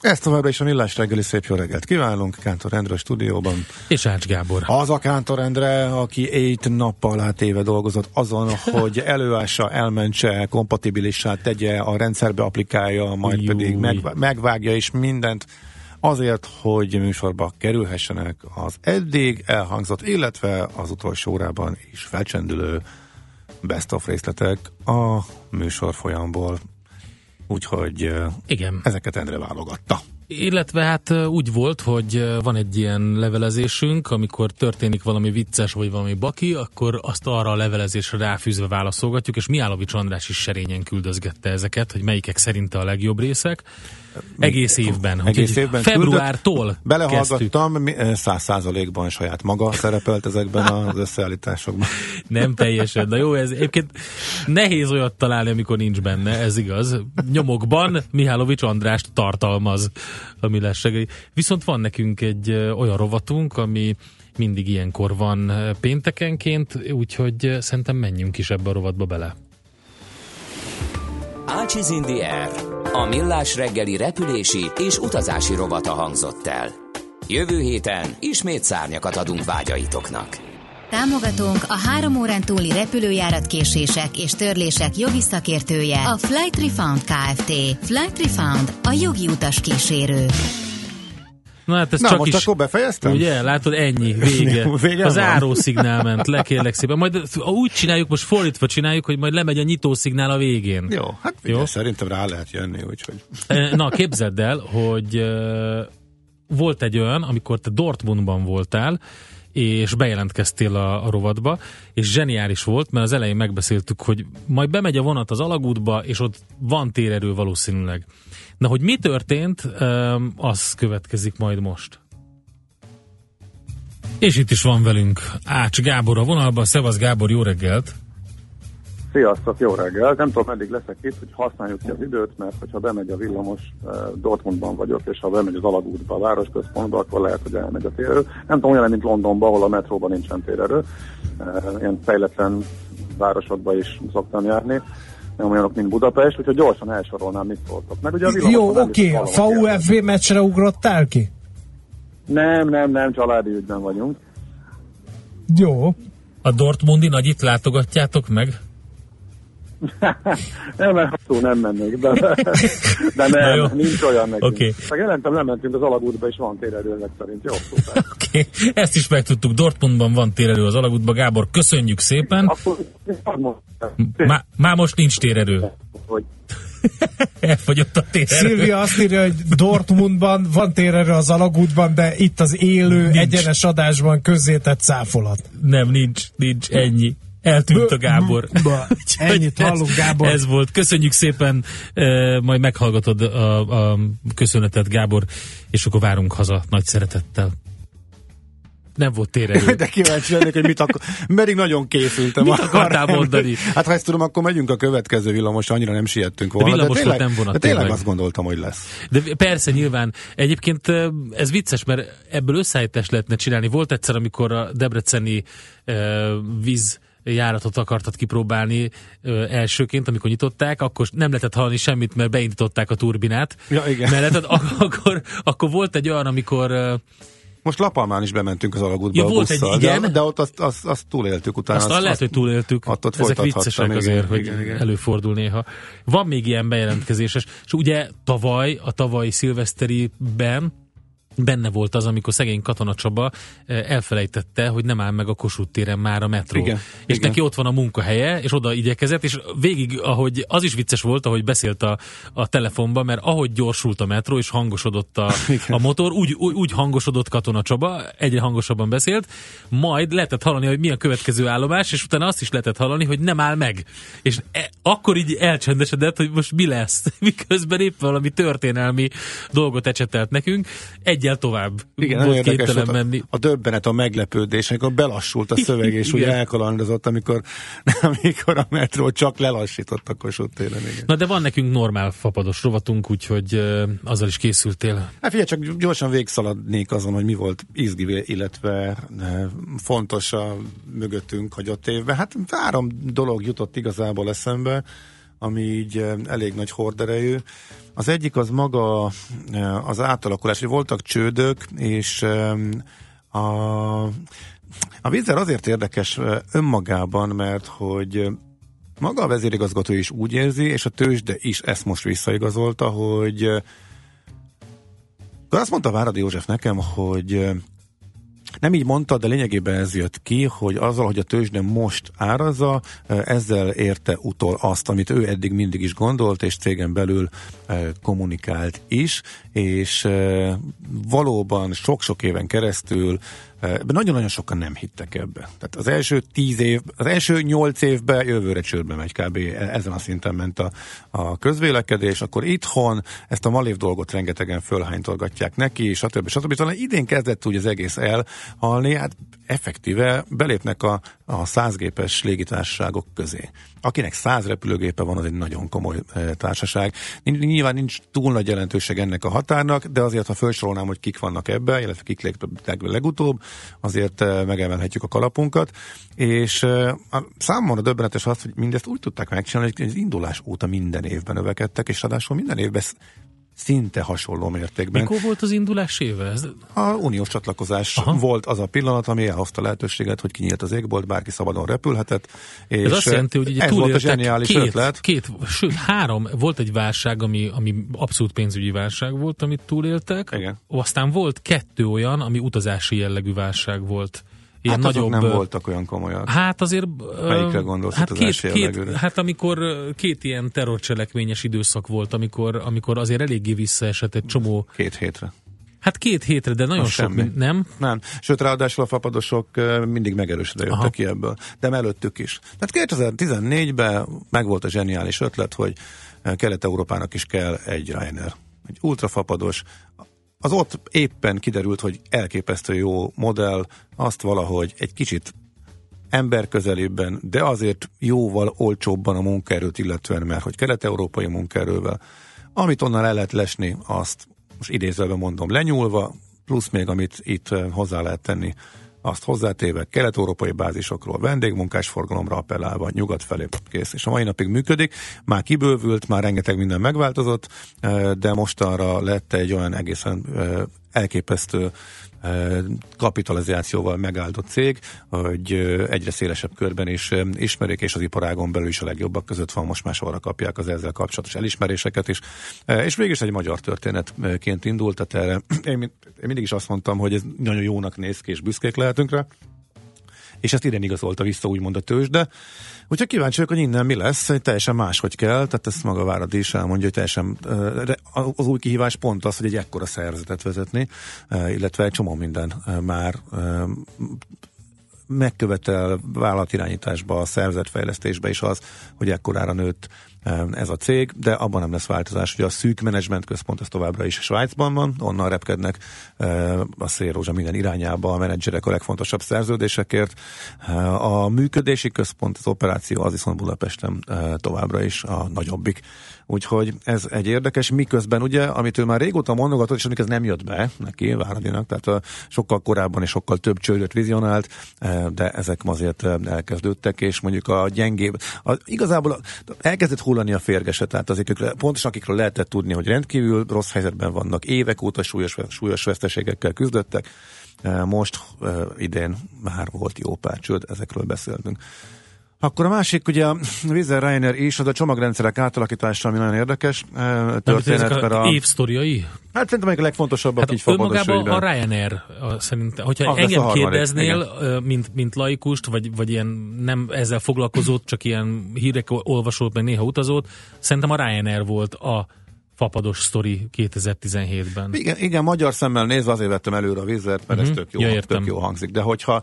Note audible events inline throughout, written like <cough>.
Ez továbbra is a Millás reggeli szép jó reggelt kívánunk, Kántor Endre a stúdióban. És Ács Gábor. Az a Kántor Endre, aki egy nappal átéve dolgozott azon, <laughs> hogy előássa, elmentse, kompatibilissá tegye, a rendszerbe applikálja, majd Júj. pedig meg, megvágja is mindent azért, hogy műsorba kerülhessenek az eddig elhangzott, illetve az utolsó órában is felcsendülő best of részletek a műsor folyamból. Úgyhogy Igen. ezeket Endre válogatta. Illetve hát úgy volt, hogy van egy ilyen levelezésünk, amikor történik valami vicces vagy valami baki, akkor azt arra a levelezésre ráfűzve válaszolgatjuk, és Miálovics András is serényen küldözgette ezeket, hogy melyikek szerinte a legjobb részek. Egész évben. Egész évben Februártól. Belehallgattam, eh, száz százalékban saját maga szerepelt ezekben az összeállításokban. <laughs> Nem teljesen. Na jó, ez egyébként nehéz olyat találni, amikor nincs benne, ez igaz. Nyomokban Mihálovics Andrást tartalmaz a Millás reggeli. Viszont van nekünk egy ö, olyan rovatunk, ami mindig ilyenkor van ö, péntekenként, úgyhogy szerintem menjünk is ebbe a rovatba bele. Ácsiz in the air. A millás reggeli repülési és utazási rovata hangzott el. Jövő héten ismét szárnyakat adunk vágyaitoknak. Támogatónk a három órán túli repülőjárat késések és törlések jogi szakértője, a Flight Refund Kft. Flight Refund, a jogi utas kísérő. Na hát ez Na, csak most is... akkor befejeztem? Ugye, látod, ennyi, <laughs> vége. <laughs> Vége az árószignál ment, le kérlek <laughs> szépen. Majd úgy csináljuk, most fordítva csináljuk, hogy majd lemegy a nyitószignál a végén. Jó, hát figyelj, Jó. szerintem rá lehet jönni, úgyhogy... Na, képzeld el, hogy volt egy olyan, amikor te Dortmundban voltál, és bejelentkeztél a, a rovatba, és zseniális volt, mert az elején megbeszéltük, hogy majd bemegy a vonat az alagútba, és ott van térerő valószínűleg. Na, hogy mi történt, az következik majd most. És itt is van velünk Ács Gábor a vonalban. Szevasz Gábor, jó reggelt! Sziasztok, jó reggel! Nem tudom, meddig leszek itt, hogy használjuk ki az időt, mert hogyha bemegy a villamos, Dortmundban vagyok, és ha bemegy az alagútba, a városközpontba, akkor lehet, hogy elmegy a térerő. Nem tudom, olyan, mint Londonban, ahol a metróban nincsen térerő. Ilyen fejletlen városokba is szoktam járni. Nem olyanok, mint Budapest, úgyhogy gyorsan elsorolnám, mit szóltok. Meg ugye a Jó, oké, hallom VUFV meccsre ugrottál ki? Nem, nem, nem, családi ügyben vagyunk. Jó. A Dortmundi nagyit látogatjátok meg? Nem, mert szó nem mennék, de, de nem, nincs olyan nekünk. Oké. Meg jelentem, lementünk az alagútba, és van térerő ezek szerint. Jó. Oké, okay. ezt is megtudtuk. Dortmundban van térerő az alagútban. Gábor, köszönjük szépen. Akkor Má, már most nincs térerő. hogy Elfogyott a térerő. Szilvia azt írja, hogy Dortmundban van térerő az alagútban, de itt az élő, Nincs. egyenes adásban közzétett cáfolat. Nem, nincs, nincs, ennyi. Eltűnt a Gábor. Ennyit hallunk, Gábor. Ez volt. Köszönjük szépen, eh, majd meghallgatod a, a köszönetet, Gábor, és akkor várunk haza nagy szeretettel. Nem volt térerő. De kíváncsi lennék, hogy mit akar... Pedig nagyon készültem. Mit akartál mondani? Hát ha ezt tudom, akkor megyünk a következő villamosra, annyira nem siettünk volna. villamos volt, tényleg, nem vonat, de tényleg tényleg. azt gondoltam, hogy lesz. De persze, nyilván. Egyébként eh, ez vicces, mert ebből összeállítást lehetne csinálni. Volt egyszer, amikor a debreceni eh, víz járatot akartad kipróbálni ö, elsőként, amikor nyitották, akkor nem lehetett hallani semmit, mert beindították a turbinát. Ja, igen. Melletted, ak- <laughs> akkor, akkor volt egy olyan, amikor ö, Most Lapalmán is bementünk az alagútba Ja, a volt egy- busszal, igen. de, de ott azt, azt, azt túléltük utána. Azt, azt, lehet, hogy túléltük. ott- ott Ezek viccesek igen, azért, hogy igen, igen. előfordul néha. Van még ilyen bejelentkezéses, és ugye tavaly, a tavalyi szilveszteriben benne volt az, amikor szegény Katona Csaba elfelejtette, hogy nem áll meg a Kossuth téren már a metró. Igen, és igen. neki ott van a munkahelye, és oda igyekezett, és végig, ahogy az is vicces volt, ahogy beszélt a, a telefonba, mert ahogy gyorsult a metró, és hangosodott a, <laughs> a motor, úgy, úgy, úgy hangosodott Katona Csaba, egyre hangosabban beszélt, majd lehetett hallani, hogy mi a következő állomás, és utána azt is lehetett hallani, hogy nem áll meg. És e, akkor így elcsendesedett, hogy most mi lesz, <laughs> miközben épp valami történelmi dolgot ecsetelt nekünk. Egyel tovább. Igen, volt érdekes volt menni. a, a döbbenet, a meglepődés, amikor belassult a <laughs> szöveg, és úgy elkalandozott, amikor, <laughs> amikor a metró csak lelassított a Kossuth téren. Igen. Na de van nekünk normál fapados rovatunk, úgyhogy ö, azzal is készültél. Hát figyelj, csak gyorsan végszaladnék azon, hogy mi volt izgi, illetve eh, fontos a mögöttünk hagyott évben. Hát három dolog jutott igazából eszembe, ami így eh, elég nagy horderejű. Az egyik az maga eh, az átalakulás, hogy voltak csődök, és eh, a, a vízer azért érdekes eh, önmagában, mert hogy maga a vezérigazgató is úgy érzi, és a tőzsde is ezt most visszaigazolta, hogy akkor azt mondta Váradi József nekem, hogy nem így mondta, de lényegében ez jött ki, hogy azzal, hogy a tőzsde most árazza, ezzel érte utol azt, amit ő eddig mindig is gondolt, és cégen belül kommunikált is, és valóban sok-sok éven keresztül nagyon-nagyon sokan nem hittek ebbe. Tehát az első tíz év, az első nyolc évben jövőre csődbe megy kb. E- ezen a szinten ment a, a közvélekedés, akkor itthon ezt a malév dolgot rengetegen fölhánytolgatják neki, stb. stb. Talán idén kezdett úgy az egész elhalni, hát effektíve belépnek a, a százgépes légitársaságok közé. Akinek száz repülőgépe van, az egy nagyon komoly e, társaság. Ny- Nyilván nincs túl nagy jelentőség ennek a határnak, de azért, ha felsorolnám, hogy kik vannak ebbe, illetve kik léptek legutóbb, azért e, megemelhetjük a kalapunkat. És e, a számomra döbbenetes az, hogy mindezt úgy tudták megcsinálni, hogy az indulás óta minden évben növekedtek, és ráadásul minden évben szinte hasonló mértékben. Mikor volt az indulás éve? Ez, A uniós csatlakozás Aha. Volt az a pillanat, ami elhozta lehetőséget, hogy kinyílt az égbolt, bárki szabadon repülhetett. És ez azt jelenti, hogy ugye ez volt a zseniális két, ötlet. két, sőt három, volt egy válság, ami, ami abszolút pénzügyi válság volt, amit túléltek. Igen. Aztán volt kettő olyan, ami utazási jellegű válság volt. Ilyen hát nagyobb, nem voltak olyan komolyak. Hát azért... Melyikre gondolsz hát két, utazási két, jellegűre? hát amikor két ilyen terrorcselekményes időszak volt, amikor, amikor azért eléggé visszaesett egy csomó, Két hétre. hát két hétre, de nagyon Az sok, semmi. nem? Nem. Sőt, ráadásul a fapadosok mindig megerősödve jöttek Aha. ki ebből. De előttük is. Tehát 2014-ben megvolt a zseniális ötlet, hogy Kelet-Európának is kell egy Ryanair. Egy ultrafapados. Az ott éppen kiderült, hogy elképesztő jó modell, azt valahogy egy kicsit emberközelébben, de azért jóval olcsóbban a munkaerőt illetően, mert hogy kelet-európai munkaerővel, amit onnan el lehet lesni, azt most idézőben mondom lenyúlva, plusz még amit itt eh, hozzá lehet tenni, azt hozzátéve kelet-európai bázisokról vendégmunkás forgalomra appellálva nyugat felé kész. És a mai napig működik, már kibővült, már rengeteg minden megváltozott, de mostanra lett egy olyan egészen elképesztő kapitalizációval megáldott cég, hogy egyre szélesebb körben is ismerik, és az iparágon belül is a legjobbak között van, most már sorra kapják az ezzel kapcsolatos elismeréseket is. És végig is egy magyar történetként indult, tehát erre <clears throat> én mindig is azt mondtam, hogy ez nagyon jónak néz ki, és büszkék lehetünk rá és ezt idén igazolta vissza úgymond a tőzsde. Úgyhogy kíváncsi vagyok, hogy innen mi lesz, hogy teljesen máshogy kell, tehát ezt maga Váradi is elmondja, hogy teljesen de az új kihívás pont az, hogy egy ekkora szervezetet vezetni, ö, illetve egy csomó minden ö, már megkövetel vállalatirányításba, a szervezetfejlesztésbe is az, hogy ekkorára nőtt ez a cég, de abban nem lesz változás, hogy a szűk menedzsment központ az továbbra is Svájcban van, onnan repkednek a szélrózsa minden irányába, a menedzserek a legfontosabb szerződésekért. A működési központ, az operáció az viszont Budapesten továbbra is a nagyobbik. Úgyhogy ez egy érdekes, miközben ugye, amit ő már régóta mondogatott, és amikor ez nem jött be neki, Váradinak, tehát sokkal korábban és sokkal több csődöt vizionált, de ezek azért elkezdődtek, és mondjuk a gyengébb, a, igazából elkezdett hullani a férgese, tehát akikről- pontosan akikről lehetett tudni, hogy rendkívül rossz helyzetben vannak, évek óta súlyos, súlyos veszteségekkel küzdöttek, most idén már volt jó pár csőd, ezekről beszéltünk. Akkor a másik, ugye a Vizer Ryanair is, az a csomagrendszerek átalakítása, ami nagyon érdekes eh, ezek történet, mert a a, évsztoriai? hát szerintem egyik a legfontosabbak Hát így ügyben. a Ryanair, a, szerintem, hogyha Az lesz a engem harmadik, kérdeznél, mint, mint laikust, vagy, vagy ilyen nem ezzel foglalkozót, csak ilyen hírek olvasót, meg néha utazót, szerintem a Ryanair volt a fapados sztori 2017-ben. Igen, igen, magyar szemmel nézve azért vettem előre a vizet, mert Mhm. ez tök jó, Ja, értem. tök jó hangzik. De hogyha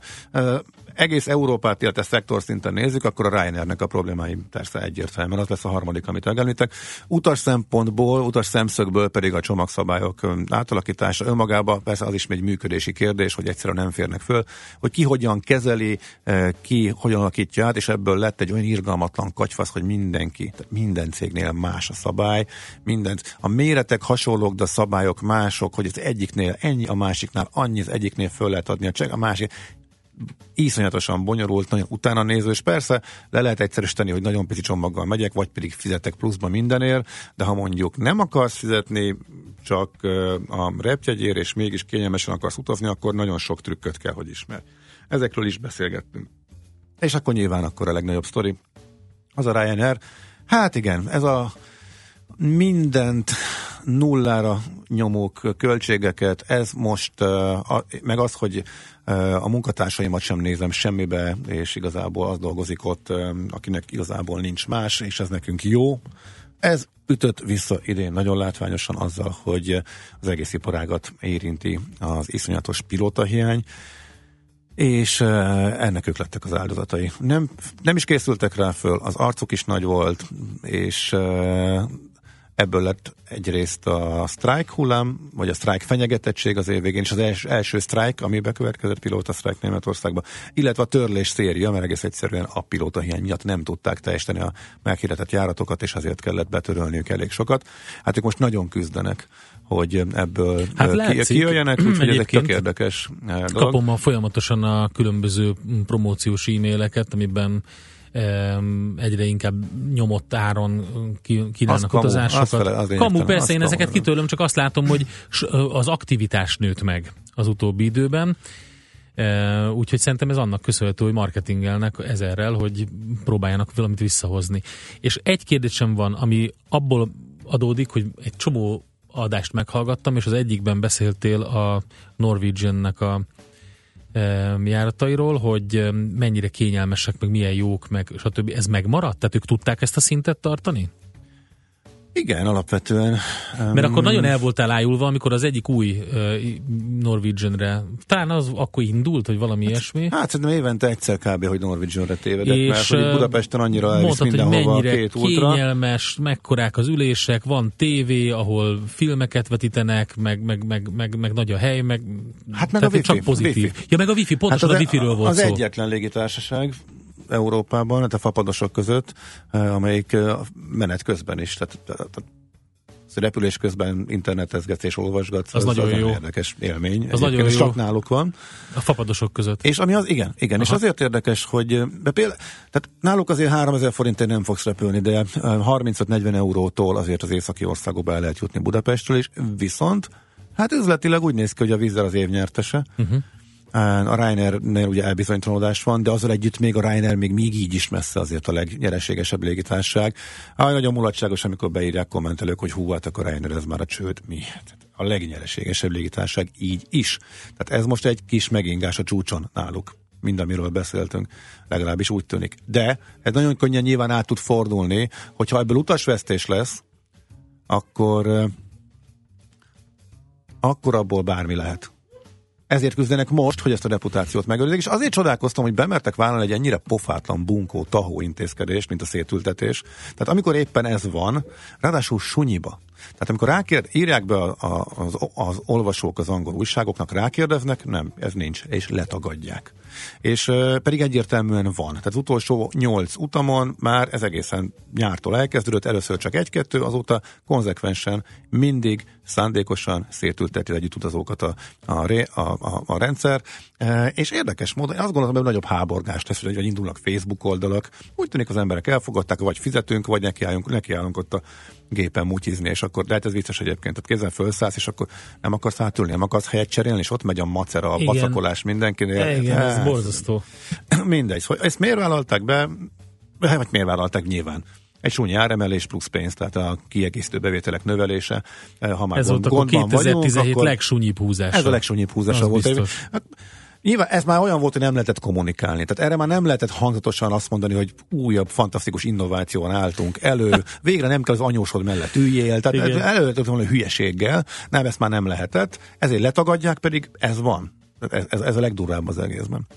egész Európát, illetve szektor szinten nézzük, akkor a Ryanairnek a problémái persze egyértelműen, az lesz a harmadik, amit megemlítek. Utas szempontból, utas szemszögből pedig a csomagszabályok átalakítása önmagában, persze az is egy működési kérdés, hogy egyszerűen nem férnek föl, hogy ki hogyan kezeli, ki hogyan alakítja át, és ebből lett egy olyan irgalmatlan katyfasz, hogy mindenki, minden cégnél más a szabály, mindent. A méretek hasonlók, de a szabályok mások, hogy az egyiknél ennyi, a másiknál annyi, az egyiknél föl lehet adni a csek, a másik iszonyatosan bonyolult, nagyon utána néző, és persze le lehet egyszerűsíteni, hogy nagyon pici csomaggal megyek, vagy pedig fizetek pluszba mindenért, de ha mondjuk nem akarsz fizetni csak a repjegyér, és mégis kényelmesen akarsz utazni, akkor nagyon sok trükköt kell, hogy ismer. Ezekről is beszélgettünk. És akkor nyilván akkor a legnagyobb sztori, az a Ryanair. Hát igen, ez a mindent nullára nyomók költségeket, ez most, meg az, hogy a munkatársaimat sem nézem semmibe, és igazából az dolgozik ott, akinek igazából nincs más, és ez nekünk jó. Ez ütött vissza idén nagyon látványosan azzal, hogy az egész iparágat érinti az iszonyatos pilótahiány, és ennek ők lettek az áldozatai. Nem, nem is készültek rá föl, az arcuk is nagy volt, és Ebből lett egyrészt a strike hullám, vagy a strike fenyegetettség az év végén, és az els, első strike, ami bekövetkezett pilóta strike Németországban, illetve a törlés széria, mert egész egyszerűen a pilóta hiány miatt nem tudták teljesíteni a meghirdetett járatokat, és azért kellett betörölniük elég sokat. Hát ők most nagyon küzdenek hogy ebből hát ki, kijöjjenek, úgyhogy ezek érdekes dolog. Kapom a folyamatosan a különböző promóciós e-maileket, amiben egyre inkább nyomott áron kínálnak kamu, utazásokat. Fele, az kamu, persze, én ezeket kitőlöm, csak azt látom, hogy az aktivitás nőtt meg az utóbbi időben. Úgyhogy szerintem ez annak köszönhető, hogy marketingelnek ezerrel, hogy próbáljanak valamit visszahozni. És egy kérdés sem van, ami abból adódik, hogy egy csomó adást meghallgattam, és az egyikben beszéltél a Norwegiannek a járatairól, hogy mennyire kényelmesek, meg milyen jók, meg stb. Ez megmaradt? Tehát ők tudták ezt a szintet tartani? Igen, alapvetően. Mert akkor nagyon el voltál ájulva, amikor az egyik új uh, Norwegianre, talán az akkor indult, hogy valami hát, ilyesmi. Hát szerintem évente egyszer kb. hogy Norwegianre tévedek, és mert hogy Budapesten annyira elvisz mondtad, mindenhova hogy mennyire két ultra. kényelmes, mekkorák az ülések, van tévé, ahol filmeket vetítenek, meg, meg, meg, meg, meg nagy a hely, meg, hát meg a wifi, csak pozitív. Wifi. Ja, meg a wifi, pontosan hát az, a wifi-ről volt az szó. Az egyetlen légitársaság, Európában, hát a fapadosok között, eh, amelyik eh, menet közben is, tehát, tehát repülés közben internetezgetsz és olvasgatsz, az, az nagyon az jó. érdekes élmény. Az nagyon jó. Csak náluk van. A fapadosok között. És ami az, igen, igen, Aha. és azért érdekes, hogy de például, tehát náluk azért 3000 forintért nem fogsz repülni, de 35-40 eurótól azért az északi országokba el lehet jutni Budapestről is, viszont hát üzletileg úgy néz ki, hogy a vízzel az év nyertese. Uh-huh a Ryanair-nél ugye elbizonytalanodás van, de azzal együtt még a Ryanair még még így is messze azért a legnyereségesebb légitárság. Ah, nagyon mulatságos, amikor beírják kommentelők, hogy hú, hát akkor Ryanair ez már a csőd. Mi? Hát a legnyereségesebb légitárság így is. Tehát ez most egy kis megingás a csúcson náluk mind amiről beszéltünk, legalábbis úgy tűnik. De ez nagyon könnyen nyilván át tud fordulni, hogyha ebből utasvesztés lesz, akkor akkor abból bármi lehet ezért küzdenek most, hogy ezt a reputációt megőrizik, és azért csodálkoztam, hogy bemertek vállalni egy ennyire pofátlan, bunkó, tahó intézkedést, mint a szétültetés. Tehát amikor éppen ez van, ráadásul sunyiba. Tehát amikor rákérd, írják be a, a, az, az olvasók az angol újságoknak, rákérdeznek, nem, ez nincs, és letagadják. És pedig egyértelműen van. Tehát az utolsó nyolc utamon már ez egészen nyártól elkezdődött, először csak egy-kettő, azóta konzekvensen mindig szándékosan szétülteti együtt utazókat a, a, a, a, a rendszer, és érdekes módon, azt gondolom, hogy nagyobb háborgást tesz, hogy indulnak Facebook oldalak, úgy tűnik az emberek elfogadták, vagy fizetünk, vagy nekiállunk, nekiállunk ott a gépen mutyizni, és akkor, de hát ez vicces egyébként, tehát kézzel felszállsz, és akkor nem akarsz átülni, nem akarsz helyet cserélni, és ott megy a macera, a Igen. bacakolás mindenkinél. Igen, ez borzasztó. <clears throat> Mindegy, hogy ezt miért vállalták be? Hát miért vállalták nyilván? egy súnyi áremelés plusz pénz, tehát a kiegészítő bevételek növelése. Ha már ez gond, volt a 2017 vagyunk, legsúnyibb húzása. Ez a legsúnyibb húzása volt. Hát, Nyilván ez már olyan volt, hogy nem lehetett kommunikálni. Tehát erre már nem lehetett hangzatosan azt mondani, hogy újabb, fantasztikus innovációan álltunk elő. Végre nem kell az anyósod mellett üljél. Tehát Igen. elő lehetett volna hülyeséggel. Nem, ezt már nem lehetett. Ezért letagadják, pedig ez van. Ez, ez, ez a legdurvább az egészben.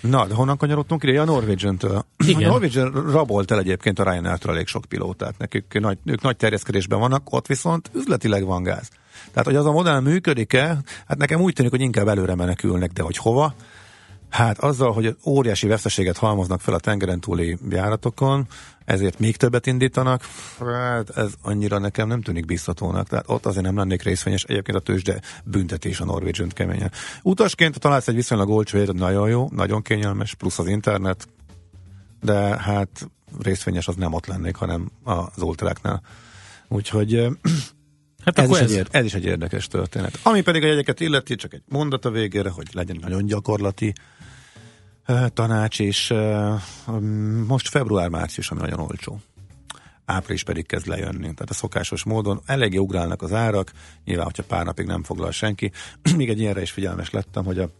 Na, de honnan kanyarodtunk ide? A Norwegian-től. Igen. A Norwegian rabolt el egyébként a Ryanair-től elég sok pilótát. Nekik nagy, ők nagy terjeszkedésben vannak, ott viszont üzletileg van gáz. Tehát, hogy az a modell működik-e, hát nekem úgy tűnik, hogy inkább előre menekülnek, de hogy hova? Hát azzal, hogy óriási veszteséget halmoznak fel a tengeren túli járatokon, ezért még többet indítanak, hát ez annyira nekem nem tűnik biztatónak, tehát ott azért nem lennék részvényes, egyébként a tőzsde büntetés a Norwegian keményen. Utasként találsz egy viszonylag olcsó éred, nagyon jó, nagyon kényelmes, plusz az internet, de hát részvényes az nem ott lennék, hanem az ultráknál. Úgyhogy Hát ez akkor is, ez, egy, ez is egy érdekes történet. Ami pedig a jegyeket illeti, csak egy mondat a végére, hogy legyen nagyon gyakorlati eh, tanács, és mm, most február-március, ami nagyon olcsó. Április pedig kezd lejönni. Tehát a szokásos módon eléggé ugrálnak az árak, nyilván, hogyha pár napig nem foglal senki. <clears throat> Még egy ilyenre is figyelmes lettem, hogy a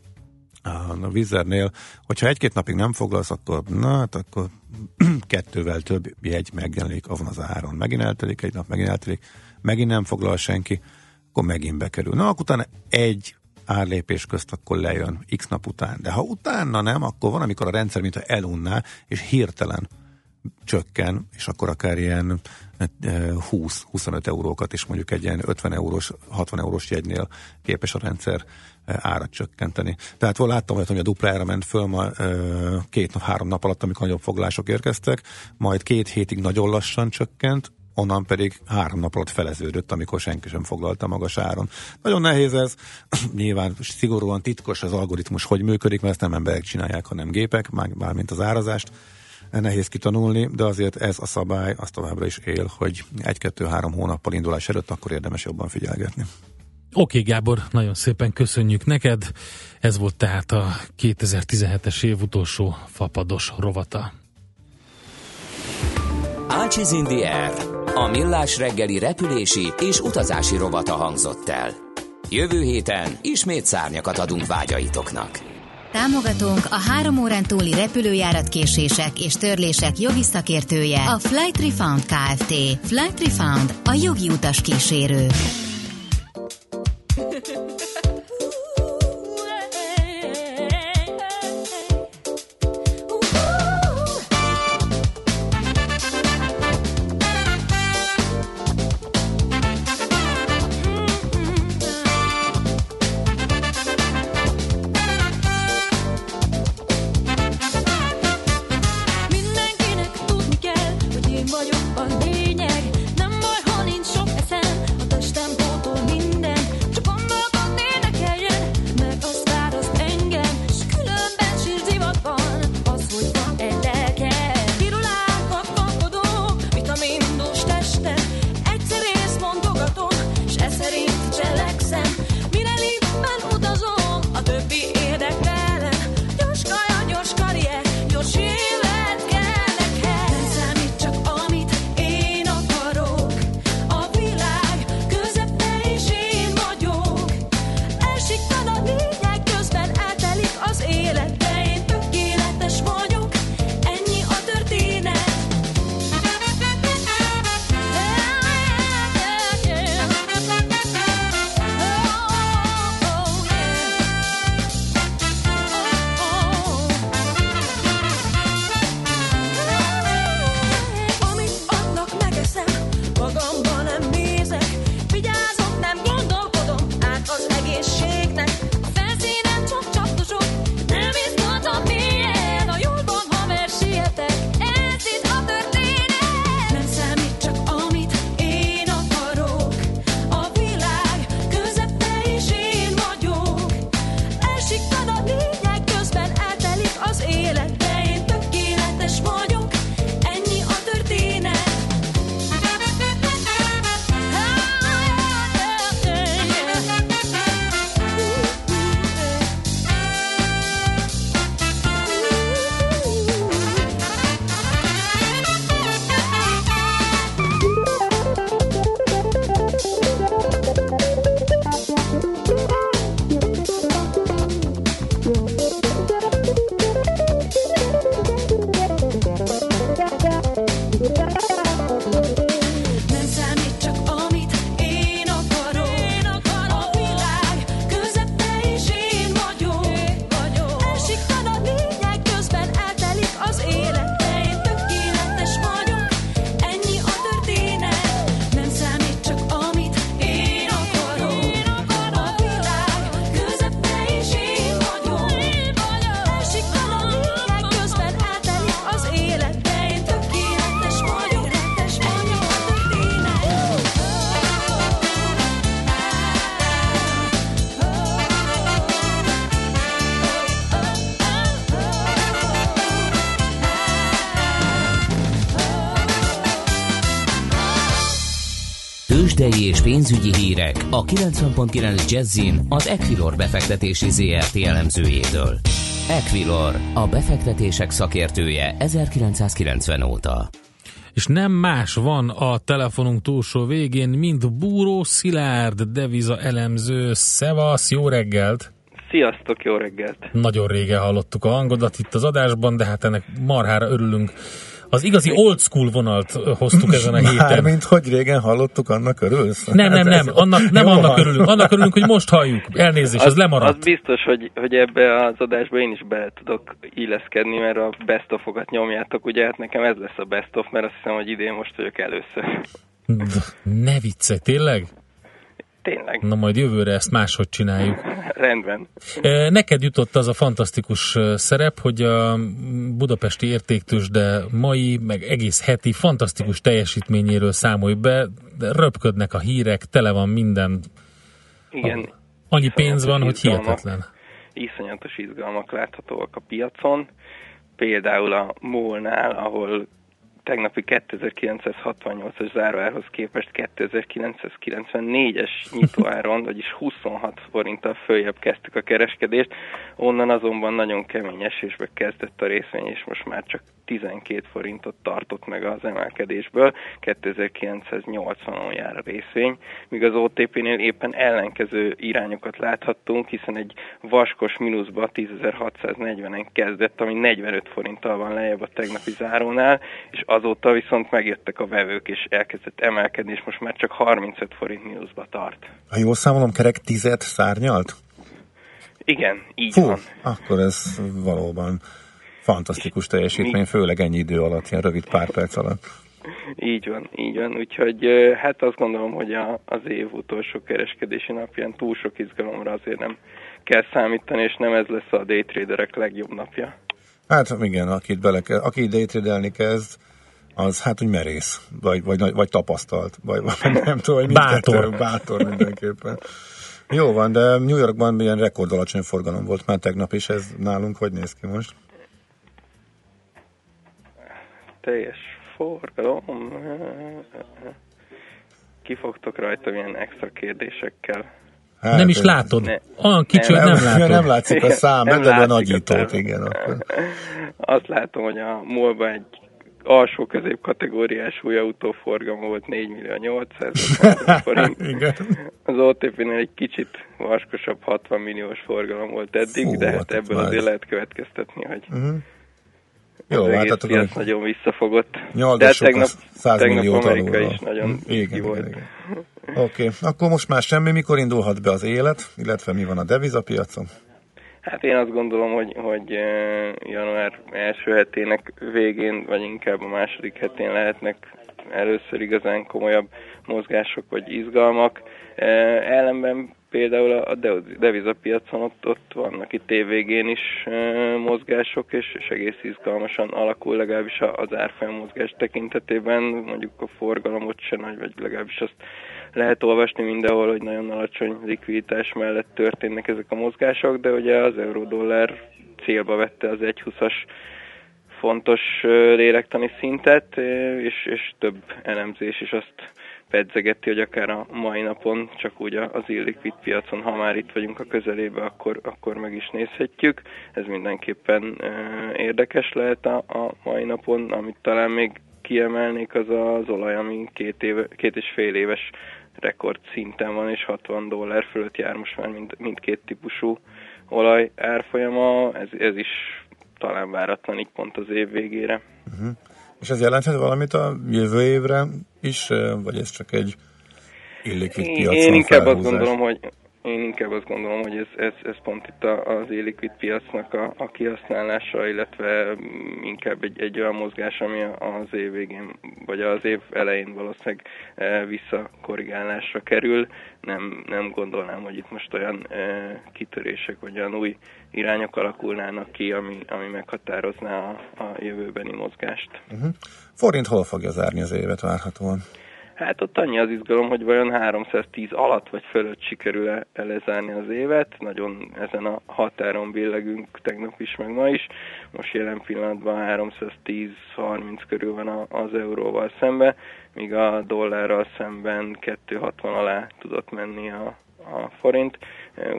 a Vizernél, hogyha egy-két napig nem foglalsz, akkor na, hát akkor <clears throat> kettővel több jegy megjelenik azon az áron. Megint eltelik egy nap, megint eltelik, megint nem foglal senki, akkor megint bekerül. Na, akkor utána egy árlépés közt akkor lejön x nap után. De ha utána nem, akkor van, amikor a rendszer mintha elunná, és hirtelen csökken, és akkor akár ilyen eh, 20-25 eurókat is mondjuk egy ilyen 50 eurós, 60 eurós jegynél képes a rendszer eh, árat csökkenteni. Tehát vol láttam olyat, hogy a duplára ment föl ma eh, két nap, három nap alatt, amikor nagyobb foglások érkeztek, majd két hétig nagyon lassan csökkent, onnan pedig három nap alatt feleződött, amikor senki sem foglalta magas áron. Nagyon nehéz ez, <clears throat> nyilván szigorúan titkos az algoritmus, hogy működik, mert ezt nem emberek csinálják, hanem gépek, már- mármint az árazást nehéz kitanulni, de azért ez a szabály az továbbra is él, hogy egy-kettő-három hónappal indulás előtt akkor érdemes jobban figyelgetni. Oké, Gábor, nagyon szépen köszönjük neked. Ez volt tehát a 2017-es év utolsó fapados rovata. Ácsiz in the Air, a millás reggeli repülési és utazási rovata hangzott el. Jövő héten ismét szárnyakat adunk vágyaitoknak. Támogatónk a három órán túli repülőjárat késések és törlések jogi szakértője, a Flight Refund Kft. Flight Refund, a jogi utas kísérő. Tőzsdei és pénzügyi hírek a 90.9 Jazzin az Equilor befektetési ZRT elemzőjétől. Equilor, a befektetések szakértője 1990 óta. És nem más van a telefonunk túlsó végén, mint Búró Szilárd, deviza elemző. Szevasz, jó reggelt! Sziasztok, jó reggelt! Nagyon régen hallottuk a hangodat itt az adásban, de hát ennek marhára örülünk. Az igazi old school vonalt hoztuk ezen a héten. Mármint, hogy régen hallottuk, annak örülsz? Nem, nem, nem, annak, nem Jó annak van. örülünk, annak örülünk, hogy most halljuk. Elnézést, az, lemaradt. Az biztos, hogy, hogy ebbe az adásba én is bele tudok illeszkedni, mert a best of-okat nyomjátok, ugye hát nekem ez lesz a best of, mert azt hiszem, hogy idén most vagyok először. Ne viccelj, tényleg? Tényleg, Na majd jövőre ezt máshogy csináljuk. <laughs> rendben. E, Neked jutott az a fantasztikus e, szerep, hogy a budapesti értéktősde mai, meg egész heti fantasztikus teljesítményéről számolj be, de röpködnek a hírek, tele van minden, Igen, annyi pénz van, hogy hihetetlen. iszonyatos izgalmak láthatóak a piacon. Például a MOL-nál, ahol tegnapi 2968-as záróárhoz képest 2994-es nyitóáron, <laughs> vagyis 26 forinttal följebb kezdtük a kereskedést, onnan azonban nagyon kemény esésbe kezdett a részvény, és most már csak 12 forintot tartott meg az emelkedésből, 2980-on jár a részvény, míg az OTP-nél éppen ellenkező irányokat láthattunk, hiszen egy vaskos mínuszba 10.640-en kezdett, ami 45 forinttal van lejjebb a tegnapi zárónál, és azóta viszont megjöttek a vevők, és elkezdett emelkedni, és most már csak 35 forint mínuszba tart. Ha jól számolom, kerek tizet szárnyalt? Igen, így Fú, van. akkor ez valóban fantasztikus teljesítmény, főleg ennyi idő alatt, ilyen rövid pár perc alatt. Így van, így van. Úgyhogy hát azt gondolom, hogy a, az év utolsó kereskedési napján túl sok izgalomra azért nem kell számítani, és nem ez lesz a daytraderek legjobb napja. Hát igen, akit bele aki daytradelni kezd, az hát úgy merész, vagy, vagy, vagy tapasztalt, vagy, vagy nem <laughs> tudom, hogy Bátor. bátor mindenképpen. Jó van, de New Yorkban ilyen rekord alacsony forgalom volt már tegnap is, ez nálunk hogy néz ki most? Teljes forgalom. Kifogtok rajta ilyen extra kérdésekkel. Hát, Nem is látod. Ne. Olyan kicsi, hogy Nem, nem látod. nem látszik a szám, Nem de a látszik a nagyítót, igen. Akkor. Azt látom, hogy a MOL-ban egy alsó közép kategóriás új autóforgalma volt 4 millió 800 <laughs> forint. igen. Az OTP-nél egy kicsit vaskosabb 60 milliós forgalom volt eddig, Fú, de hát hát ebből már azért lehet következtetni, hogy Uh-huh. Jó, az hát egész akkor nagyon visszafogott. De hát tegnap, a 100 tegnap Amerika is nagyon Mhm. igen, igen, volt. igen. Oké, akkor most már semmi, mikor indulhat be az élet, illetve mi van a devizapiacon? Hát én azt gondolom, hogy, hogy január első hetének végén, vagy inkább a második hetén lehetnek először igazán komolyabb mozgások vagy izgalmak. Ellenben például a de- devizapiacon ott, ott vannak itt évvégén is mozgások, és, és egész izgalmasan alakul legalábbis az árfolyam mozgás tekintetében, mondjuk a forgalomot se nagy, vagy legalábbis azt lehet olvasni mindenhol, hogy nagyon alacsony likviditás mellett történnek ezek a mozgások, de ugye az euró-dollár célba vette az 1,20-as fontos lélektani szintet, és, és több elemzés is azt pedzegeti, hogy akár a mai napon, csak úgy az illikvid piacon, ha már itt vagyunk a közelébe, akkor, akkor meg is nézhetjük. Ez mindenképpen érdekes lehet a, a mai napon, amit talán még kiemelnék, az az olaj, ami két, éve, két és fél éves rekord szinten van, és 60 dollár fölött jár most már mind, mindkét típusú olaj árfolyama, ez, ez is talán váratlan így pont az év végére. És ez jelenthet valamit a jövő évre is, vagy ez csak egy illikvid piacon én inkább azt felhúzás? gondolom, hogy én inkább azt gondolom, hogy ez, ez, ez pont itt az illikvid piacnak a, a kihasználása, illetve mm, inkább egy, egy olyan mozgás, ami az év végén, vagy az év elején valószínűleg e, visszakorrigálásra kerül. Nem, nem gondolnám, hogy itt most olyan e, kitörések, vagy olyan új irányok alakulnának ki, ami, ami meghatározná a, a jövőbeni mozgást. Forint hol fogja zárni az évet várhatóan? Hát ott annyi az izgalom, hogy vajon 310 alatt vagy fölött sikerül-e lezárni az évet. Nagyon ezen a határon billegünk tegnap is, meg ma is. Most jelen pillanatban 310-30 körül van az euróval szembe, míg a dollárral szemben 260 alá tudott menni a, a forint,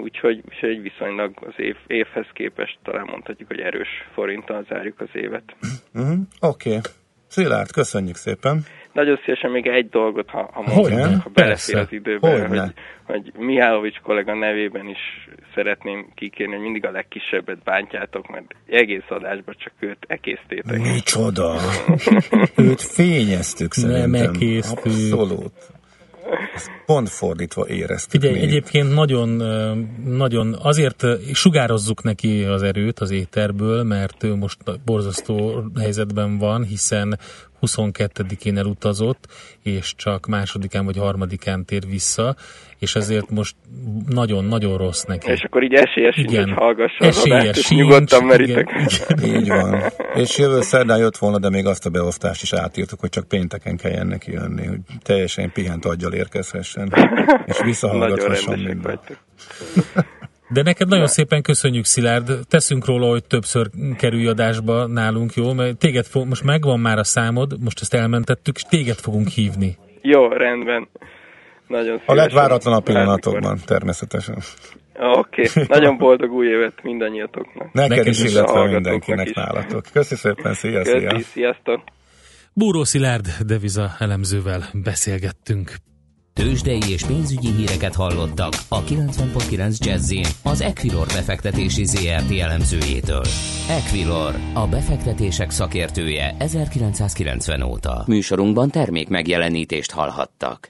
úgyhogy, úgyhogy viszonylag az év, évhez képest talán mondhatjuk, hogy erős forinttal zárjuk az évet. Uh-huh. Oké. Okay. Szilárd, köszönjük szépen! Nagyon szívesen még egy dolgot, ha, ha mondjuk, ha belefér az időben, hogy, hogy Mihálovics kollega nevében is szeretném kikérni, hogy mindig a legkisebbet bántjátok, mert egész adásban csak őt ekésztétek. Micsoda! <laughs> őt fényeztük szerintem. Nem ekésztük. Abszolút. Ezt pont fordítva éreztük. Figyelj, még. egyébként nagyon, nagyon azért sugározzuk neki az erőt az éterből, mert ő most borzasztó helyzetben van, hiszen 22-én elutazott, és csak másodikán vagy harmadikán tér vissza, és ezért most nagyon-nagyon rossz neki. És akkor így esélyes igen. sincs, hogy hallgassa esélyes adást, és nyugodtan meritek. Igen, igen. Így van. És jövő szerdán jött volna, de még azt a beosztást is átírtuk, hogy csak pénteken kelljen neki jönni, hogy teljesen pihent aggyal érkezhessen, és visszahallgathasson mindent. De neked nagyon szépen köszönjük, Szilárd. Teszünk róla, hogy többször kerülj adásba nálunk, jó? Mert téged fog, most megvan már a számod, most ezt elmentettük, és téged fogunk hívni. Jó, rendben. Nagyon A legváratlanabb pillanatokban, természetesen. Oké, okay. <laughs> nagyon boldog új évet mindannyiatoknak. Neked, Neked is, illetve mindenkinek is. nálatok. Köszi szépen, szia, Köszi, szia. sziasztok. Búró Szilárd deviza elemzővel beszélgettünk. Tőzsdei és pénzügyi híreket hallottak a 90.9 jazz az Equilor befektetési ZRT elemzőjétől. Equilor, a befektetések szakértője 1990 óta. Műsorunkban termék megjelenítést hallhattak.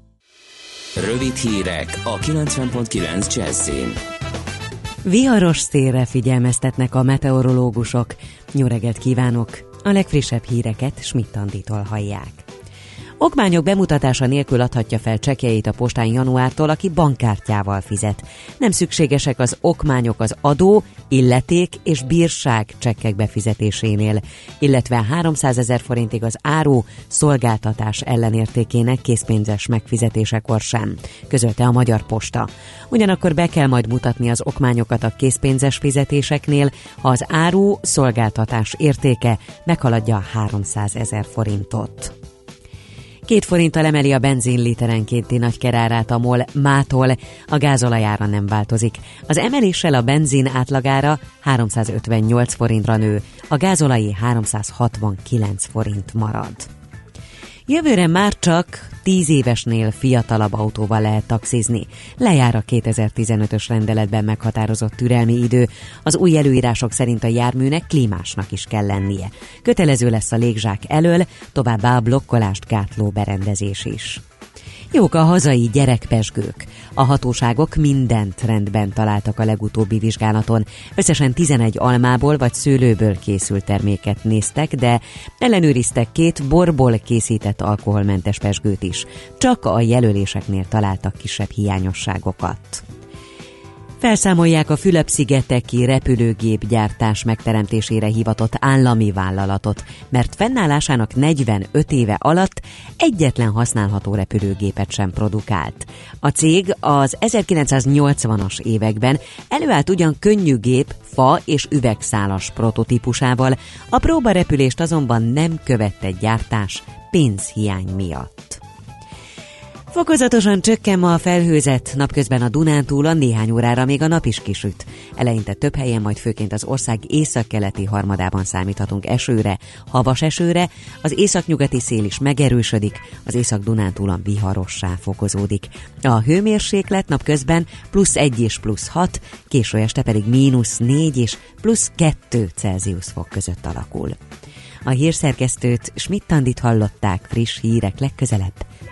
Rövid hírek a 90.9 Jazzin. Viharos szélre figyelmeztetnek a meteorológusok. Jó kívánok! A legfrissebb híreket Schmidt-Anditól hallják. Okmányok bemutatása nélkül adhatja fel csekjeit a postán januártól, aki bankkártyával fizet. Nem szükségesek az okmányok az adó, illeték és bírság csekkek befizetésénél, illetve 300 ezer forintig az áru szolgáltatás ellenértékének készpénzes megfizetésekor sem, közölte a Magyar Posta. Ugyanakkor be kell majd mutatni az okmányokat a készpénzes fizetéseknél, ha az áru szolgáltatás értéke meghaladja 300 ezer forintot. Két forinttal emeli a benzin literenkénti nagykerárát a MOL mától, a gázolajára nem változik. Az emeléssel a benzin átlagára 358 forintra nő, a gázolai 369 forint marad. Jövőre már csak 10 évesnél fiatalabb autóval lehet taxizni. Lejár a 2015-ös rendeletben meghatározott türelmi idő. Az új előírások szerint a járműnek klímásnak is kell lennie. Kötelező lesz a légzsák elől, továbbá a blokkolást gátló berendezés is. Jók a hazai gyerekpesgők. A hatóságok mindent rendben találtak a legutóbbi vizsgálaton. Összesen 11 almából vagy szőlőből készült terméket néztek, de ellenőriztek két borból készített alkoholmentes pesgőt is. Csak a jelöléseknél találtak kisebb hiányosságokat. Felszámolják a Fülöp-szigeteki repülőgépgyártás megteremtésére hivatott állami vállalatot, mert fennállásának 45 éve alatt egyetlen használható repülőgépet sem produkált. A cég az 1980-as években előállt ugyan könnyű gép, fa és üvegszálas prototípusával, a próbarepülést azonban nem követte gyártás pénzhiány miatt. Fokozatosan csökken ma a felhőzet, napközben a Dunántúlon néhány órára még a nap is kisüt. Eleinte több helyen, majd főként az ország északkeleti harmadában számíthatunk esőre, havas esőre, az északnyugati szél is megerősödik, az észak-Dunántúlon viharossá fokozódik. A hőmérséklet napközben plusz 1 és plusz 6, késő este pedig mínusz 4 és plusz 2 Celsius fok között alakul. A hírszerkesztőt Schmidt-Tandit hallották friss hírek legközelebb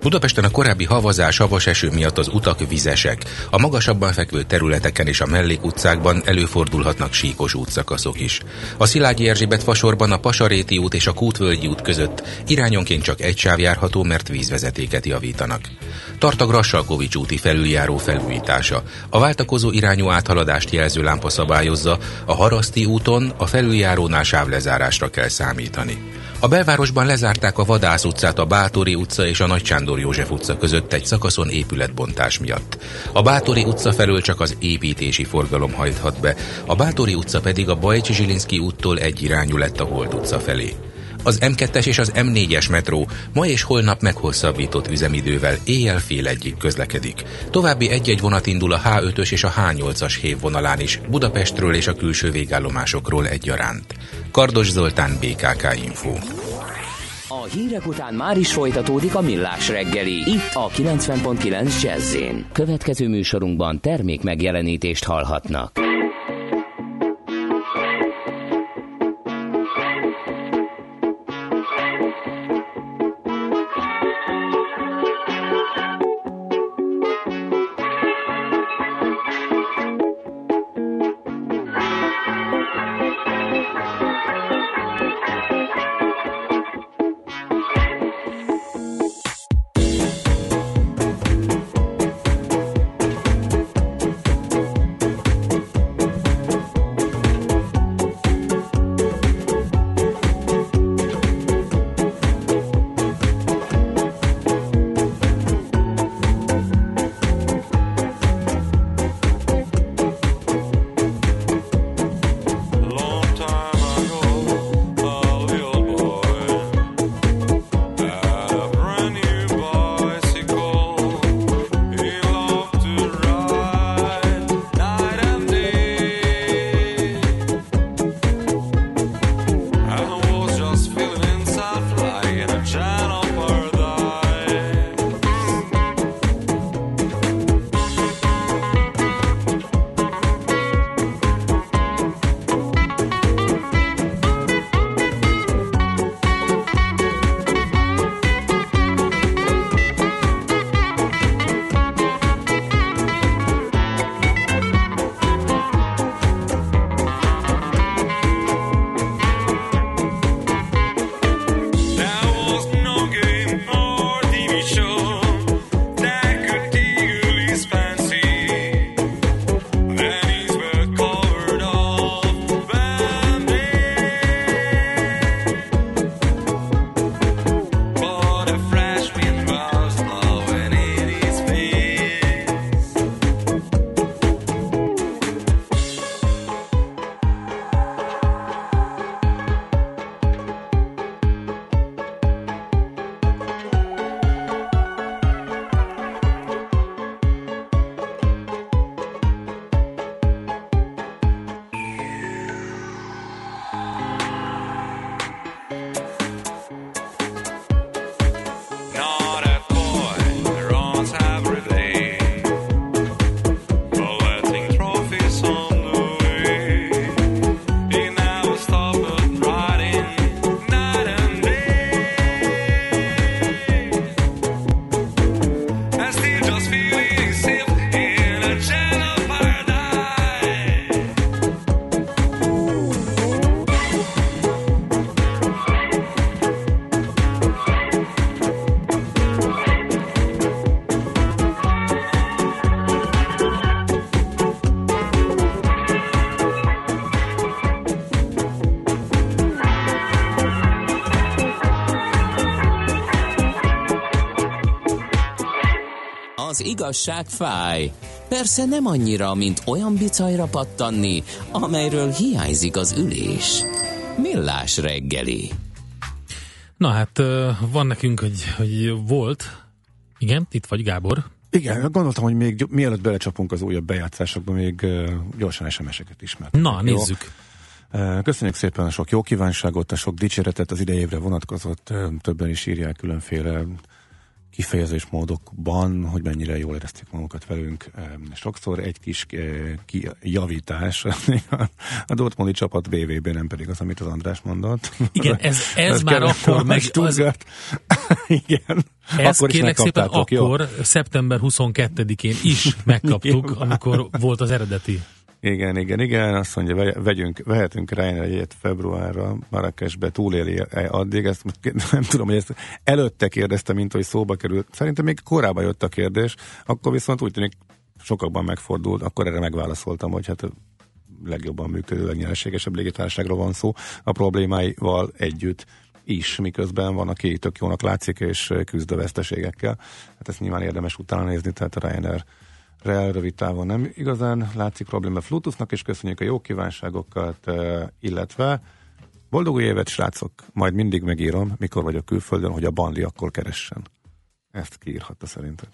Budapesten a korábbi havazás, havas eső miatt az utak vizesek. A magasabban fekvő területeken és a mellékutcákban előfordulhatnak síkos útszakaszok is. A Szilágyi Erzsébet fasorban a Pasaréti út és a Kútvölgyi út között irányonként csak egy sáv járható, mert vízvezetéket javítanak. Tart a Grassalkovics úti felüljáró felújítása. A váltakozó irányú áthaladást jelző lámpa szabályozza, a Haraszti úton a felüljárónál sávlezárásra kell számítani. A belvárosban lezárták a Vadász utcát a Bátori utca és a Nagy Sándor József utca között egy szakaszon épületbontás miatt. A Bátori utca felől csak az építési forgalom hajthat be, a Bátori utca pedig a Bajcsi Zsilinszki úttól egy irányú lett a Hold utca felé. Az M2-es és az M4-es metró ma és holnap meghosszabbított üzemidővel éjjel fél egyik közlekedik. További egy-egy vonat indul a H5-ös és a H8-as hévvonalán is, Budapestről és a külső végállomásokról egyaránt. Kardos Zoltán, BKK Info. A hírek után már is folytatódik a millás reggeli, itt a 90.9 jazz Következő műsorunkban termék megjelenítést hallhatnak. Igazság fáj. Persze nem annyira, mint olyan bicajra pattanni, amelyről hiányzik az ülés. Millás reggeli. Na hát, van nekünk, hogy, hogy volt. Igen, itt vagy Gábor. Igen, gondoltam, hogy még mielőtt belecsapunk az újabb bejátszásokba, még gyorsan SMS-eket ismert. Na, nézzük. Jó? Köszönjük szépen a sok jó kívánságot, a sok dicséretet az idejévre vonatkozott, többen is írják különféle kifejezésmódokban, hogy mennyire jól érezték magukat velünk. Sokszor egy kis javítás <laughs> a Dortmundi csapat BVB, nem pedig az, amit az András mondott. Igen, ez, <laughs> ez, ez már akkor meg... Az... <laughs> Igen. Ez akkor kérlek szépen akkor, jó? szeptember 22-én is megkaptuk, amikor volt az eredeti igen, igen, igen, azt mondja, vegyünk, vehetünk Ryanair egyet februárra Marrakesbe, túléli -e addig, ezt nem tudom, hogy ezt előtte kérdezte, mint hogy szóba került. Szerintem még korábban jött a kérdés, akkor viszont úgy tűnik sokakban megfordult, akkor erre megválaszoltam, hogy hát legjobban működő, legnyereségesebb légitárságról van szó, a problémáival együtt is, miközben van, aki tök jónak látszik, és küzd a veszteségekkel. Hát ezt nyilván érdemes utána nézni, tehát a Ryanair Real rövid távon nem igazán látszik probléma Flutusnak, és köszönjük a jó kívánságokat, illetve boldog új évet, srácok, majd mindig megírom, mikor vagyok külföldön, hogy a Bandi akkor keressen. Ezt kiírhatta szerinted.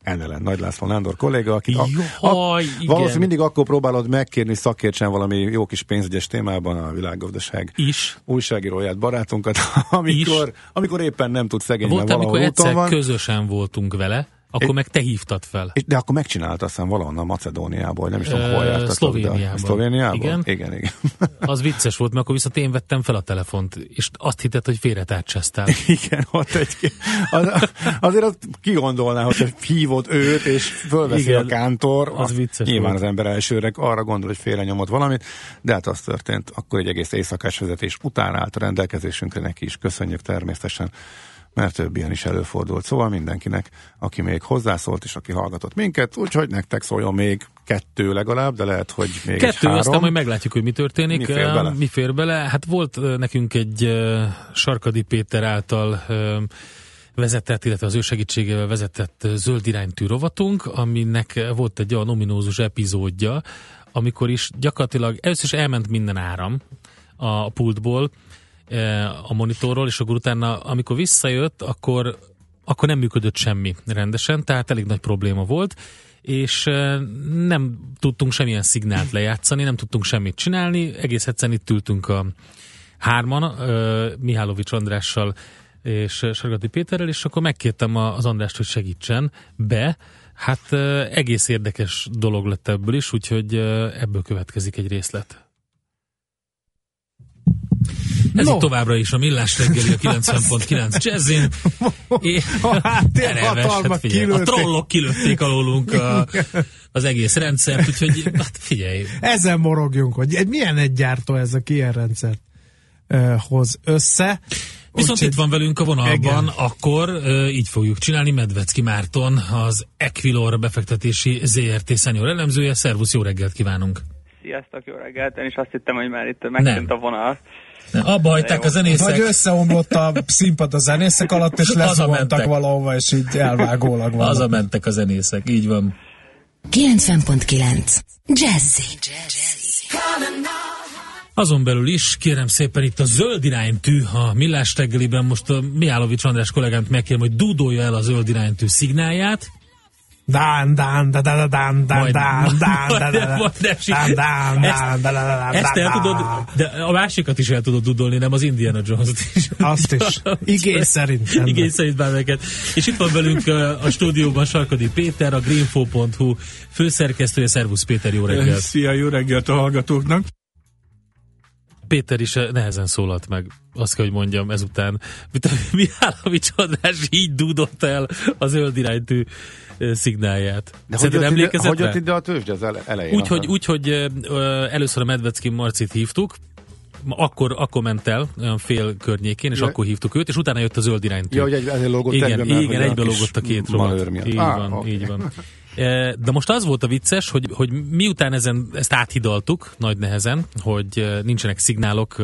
Ennelen, Nagy László Nándor kolléga, aki a, a, valószínűleg mindig akkor próbálod megkérni szakértsen valami jó kis pénzügyes témában a világgazdaság is. újságíróját, barátunkat, <laughs> amikor, is. amikor éppen nem tud szegény, Volt, amikor egyszer van. közösen voltunk vele, akkor é, meg te hívtad fel. De akkor megcsinálta aztán valahonnan Macedóniából, nem is tudom, hol jártatok. Szlovéniából. Szlovéniából? Igen. igen, igen. Az vicces volt, mert akkor viszont én vettem fel a telefont, és azt hitted, hogy félretárcsáztál. <laughs> Igen, ott egy... Az, azért azt kigondolná, hogy hívod őt, és fölveszi igen, a kántor. Az vicces Nyilván volt. az ember elsőre arra gondol, hogy félre nyomott valamit, de hát az történt. Akkor egy egész éjszakás vezetés után állt a rendelkezésünkre neki is. Köszönjük természetesen mert több ilyen is előfordult. Szóval mindenkinek, aki még hozzászólt és aki hallgatott minket, úgyhogy nektek szóljon még kettő legalább, de lehet, hogy még Kettő, egy három. aztán majd meglátjuk, hogy mi történik. Mi fér bele? Mi fér bele? Hát volt nekünk egy Sarkadi Péter által vezetett, illetve az ő segítségével vezetett zöld iránytű rovatunk, aminek volt egy olyan ominózus epizódja, amikor is gyakorlatilag először is elment minden áram a pultból, a monitorról, és akkor utána, amikor visszajött, akkor, akkor nem működött semmi rendesen, tehát elég nagy probléma volt, és nem tudtunk semmilyen szignált lejátszani, nem tudtunk semmit csinálni, egész egyszerűen itt ültünk a hárman, Mihálovics Andrással és Sargati Péterrel, és akkor megkértem az Andrást, hogy segítsen be, Hát egész érdekes dolog lett ebből is, úgyhogy ebből következik egy részlet. Ez no. továbbra is a Millás reggeli a 90.9 jazzin. <laughs> Hát, hát figyelj, a trollok kilőtték alólunk a, az egész rendszert, úgyhogy hát figyelj. Ezen morogjunk, hogy milyen egy gyártó ez, a ilyen rendszert uh, hoz össze. Viszont Úgy, itt van velünk a vonalban, igen. akkor így fogjuk csinálni. Medvecki Márton, az Equilor befektetési ZRT senior elemzője. Szervusz, jó reggelt kívánunk! Sziasztok, jó reggelt! Én is azt hittem, hogy már itt megtűnt a vonal. Abba hagyták a zenészek. Vagy összeomlott a színpad a zenészek alatt, és <laughs> lezuhantak valahova, és így elvágólag van. Haza mentek a zenészek, így van. 90.9 Jazzy. Azon belül is, kérem szépen itt a zöld iránytű, a millás reggeliben most a Miálovics András kollégámt megkérem, hogy dúdolja el a zöld iránytű szignálját, Dán, dán, dán, dán, dán, dán, dán, dán, Ezt el tudod, de a másikat is el tudod dudolni, nem az Indiana jones is. Azt is. <laughs> Igény szerint. <laughs> Igény szerint bármelyeket. És itt van velünk a stúdióban Sarkadi Péter, a greenfo.hu főszerkesztője. Szervusz Péter, jó reggelt! Szia, jó reggelt a hallgatóknak! Péter is nehezen szólalt meg, azt kell, hogy mondjam ezután. <laughs> Mihálovics András így dúdott el az zöld iránytű szignálját. De hogy jött, ide, hogy jött ide a tőzsd az elején? Úgy, hogy, úgy, hogy először a Medvecki Marcit hívtuk, akkor, akkor ment el, olyan fél környékén, és ja. akkor hívtuk őt, és utána jött a zöld iránytű. Ja, hogy egy, lógott igen, egyben, igen, egybe lógott a két rovat. Így ah, van, okay. így van. <laughs> De most az volt a vicces, hogy, hogy miután ezen, ezt áthidaltuk nagy nehezen, hogy nincsenek szignálok,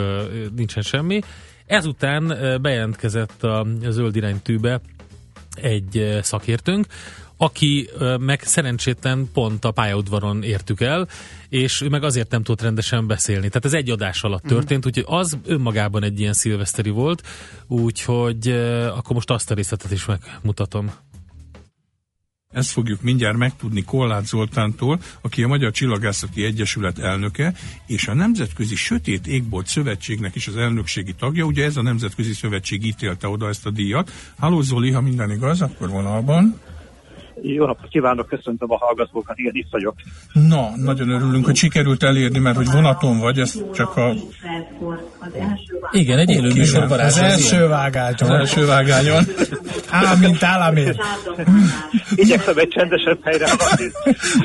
nincsen semmi, ezután bejelentkezett a zöld iránytűbe egy szakértőnk, aki meg szerencsétlen pont a pályaudvaron értük el, és ő meg azért nem tudott rendesen beszélni. Tehát ez egy adás alatt mhm. történt, úgyhogy az önmagában egy ilyen szilveszteri volt, úgyhogy akkor most azt a részletet is megmutatom. Ezt fogjuk mindjárt megtudni Kollát Zoltántól, aki a Magyar Csillagászati Egyesület elnöke, és a Nemzetközi Sötét Égbolt Szövetségnek is az elnökségi tagja. Ugye ez a Nemzetközi Szövetség ítélte oda ezt a díjat. Háló Zoli, ha minden igaz, akkor vonalban. Jó napot kívánok, köszöntöm a hallgatókat, igen, itt vagyok. Na, nagyon örülünk, hogy sikerült elérni, mert hogy vonaton vagy, ez csak a... Igen, egy élő műsor Az első vágányon. Az első vágányon. Á, mint államér. <laughs> Igyekszem egy csendesebb helyre. <laughs>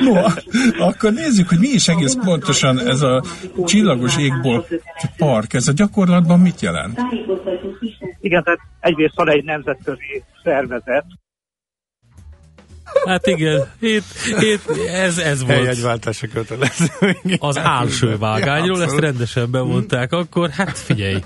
No, akkor nézzük, hogy mi is egész pontosan ez a csillagos égból park. Ez a gyakorlatban mit jelent? Igen, tehát egyrészt van egy nemzetközi szervezet, Hát igen, itt, itt ez, ez volt. Helyegyváltása kötelező. <laughs> Az álső vágányról, ezt Abszolút. rendesen bemondták akkor, hát figyelj.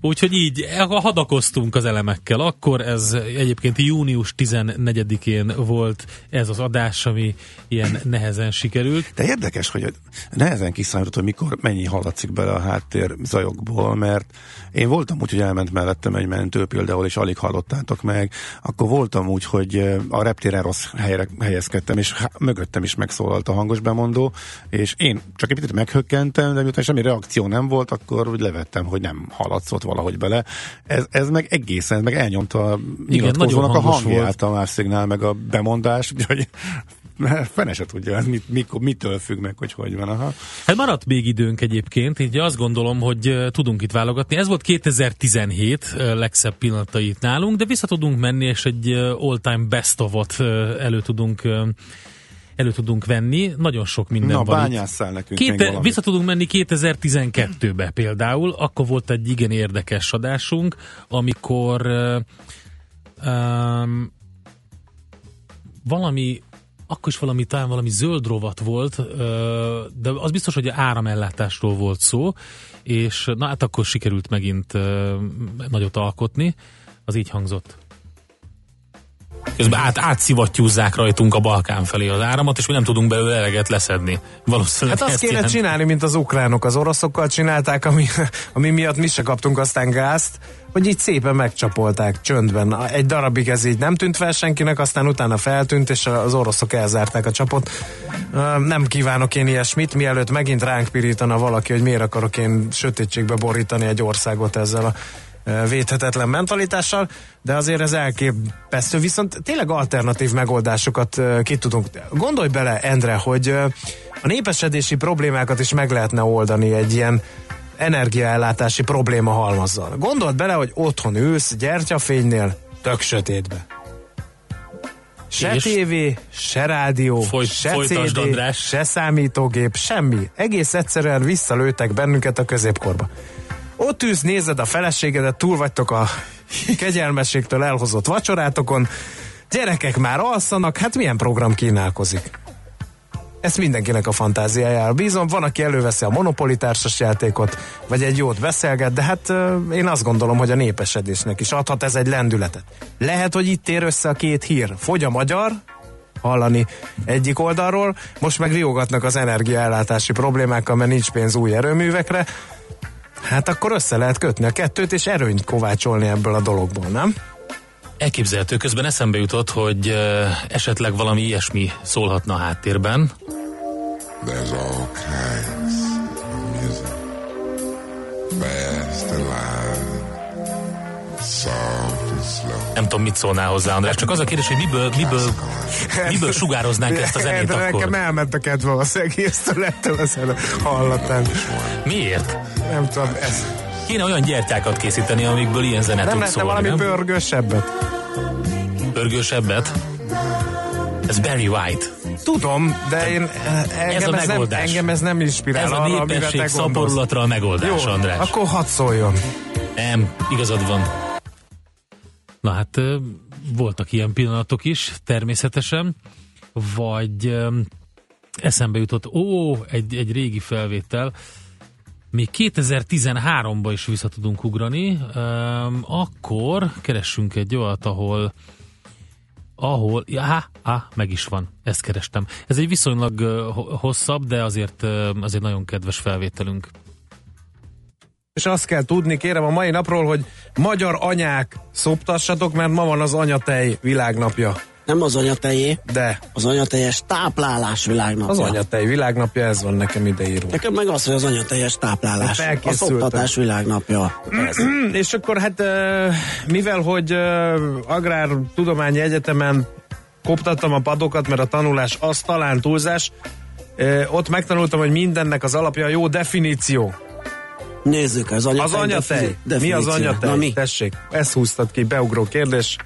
Úgyhogy így hadakoztunk az elemekkel. Akkor ez egyébként június 14-én volt ez az adás, ami ilyen nehezen sikerült. De érdekes, hogy nehezen kiszámított, hogy mikor mennyi hallatszik bele a háttér zajokból, mert én voltam úgy, hogy elment mellettem egy mentő például, és alig hallottátok meg. Akkor voltam úgy, hogy a reptéren rossz helyre helyezkedtem, és há- mögöttem is megszólalt a hangos bemondó, és én csak egy picit meghökkentem, de miután semmi reakció nem volt, akkor úgy levettem, hogy nem hallatszott valahogy bele. Ez, ez meg egészen, meg elnyomta a nyilatkozónak a hangját, volt. a más szignál, meg a bemondás, úgyhogy fene se tudja, ez mit, mikor, mitől függ meg, hogy hogy van. Aha. Hát maradt még időnk egyébként, így azt gondolom, hogy tudunk itt válogatni. Ez volt 2017 eh, legszebb pillanatait nálunk, de vissza tudunk menni, és egy all-time best eh, elő tudunk elő tudunk venni. Nagyon sok minden Na, van itt. bányásszál nekünk még Két, valamit. vissza tudunk menni 2012-be például, akkor volt egy igen érdekes adásunk, amikor um, valami akkor is valami, talán valami zöld rovat volt, de az biztos, hogy áramellátásról volt szó, és na hát akkor sikerült megint nagyot alkotni, az így hangzott. Közben át, átszivattyúzzák rajtunk a Balkán felé az áramot, és mi nem tudunk belőle eleget leszedni. Valószínűleg Hát azt kéne jelenti. csinálni, mint az ukránok az oroszokkal csinálták, ami, ami miatt mi se kaptunk aztán gázt, hogy így szépen megcsapolták csöndben. Egy darabig ez így nem tűnt fel senkinek, aztán utána feltűnt, és az oroszok elzárták a csapot. Nem kívánok én ilyesmit, mielőtt megint ránk pirítana valaki, hogy miért akarok én sötétségbe borítani egy országot ezzel a védhetetlen mentalitással, de azért ez elképesztő, viszont tényleg alternatív megoldásokat ki tudunk. Gondolj bele, Endre, hogy a népesedési problémákat is meg lehetne oldani egy ilyen energiaellátási probléma halmazzal. Gondold bele, hogy otthon ülsz gyertyafénynél, tök sötétbe. Se És? tévé, se rádió, Folyt- se CD, András. se számítógép, semmi. Egész egyszerűen visszalőttek bennünket a középkorba. Ott ülsz, nézed a feleségedet, túl vagytok a kegyelmességtől elhozott vacsorátokon, gyerekek már alszanak, hát milyen program kínálkozik? Ezt mindenkinek a fantáziájára bízom. Van, aki előveszi a Monopoly társas játékot, vagy egy jót beszélget, de hát én azt gondolom, hogy a népesedésnek is adhat ez egy lendületet. Lehet, hogy itt ér össze a két hír. Fogy a magyar, hallani egyik oldalról, most meg riogatnak az energiaellátási problémákkal, mert nincs pénz új erőművekre. Hát akkor össze lehet kötni a kettőt, és erőnyt kovácsolni ebből a dologból, nem? Elképzelhető, közben eszembe jutott, hogy esetleg valami ilyesmi szólhatna a háttérben. There's all kinds of music. Fast and loud, soft. Nem tudom, mit szólnál hozzá, András, csak az a kérdés, hogy miből, miből, miből sugároznánk ezt a zenét Erre akkor. Nekem elment a kedve az egésztől ettől a zene hallatán. Miért? Nem tudom, ez... Kéne olyan gyertyákat készíteni, amikből ilyen zene Nem tud szólni, valami nem? pörgősebbet? Pörgősebbet? Ez Barry White. Tudom, de én engem Ez a nem, megoldás. engem ez nem inspirál Ez a arra, népesség gondolsz. szaporulatra a megoldás, Jó, András. akkor hadd szóljon. Nem, igazad van. Na hát voltak ilyen pillanatok is, természetesen, vagy eszembe jutott, ó, egy, egy régi felvétel, még 2013-ba is vissza tudunk ugrani, akkor keressünk egy olyat, ahol ahol, ja, á, meg is van, ezt kerestem. Ez egy viszonylag hosszabb, de azért, azért nagyon kedves felvételünk. És azt kell tudni, kérem a mai napról, hogy magyar anyák szoptassatok, mert ma van az anyatej világnapja. Nem az anyatejé. De. Az anyatejes táplálás világnapja. Az anyatej világnapja, ez van nekem ideírva. Nekem meg az, hogy az anyatejes táplálás. Hát a szoptatás világnapja. És akkor hát, mivel hogy Agrár Tudományi Egyetemen koptattam a padokat, mert a tanulás az talán túlzás, ott megtanultam, hogy mindennek az alapja a jó definíció. Nézzük, az anyatej. Az anyatej. Mi az anyatej? Na, mi? Tessék, ezt húztad ki, beugró kérdés.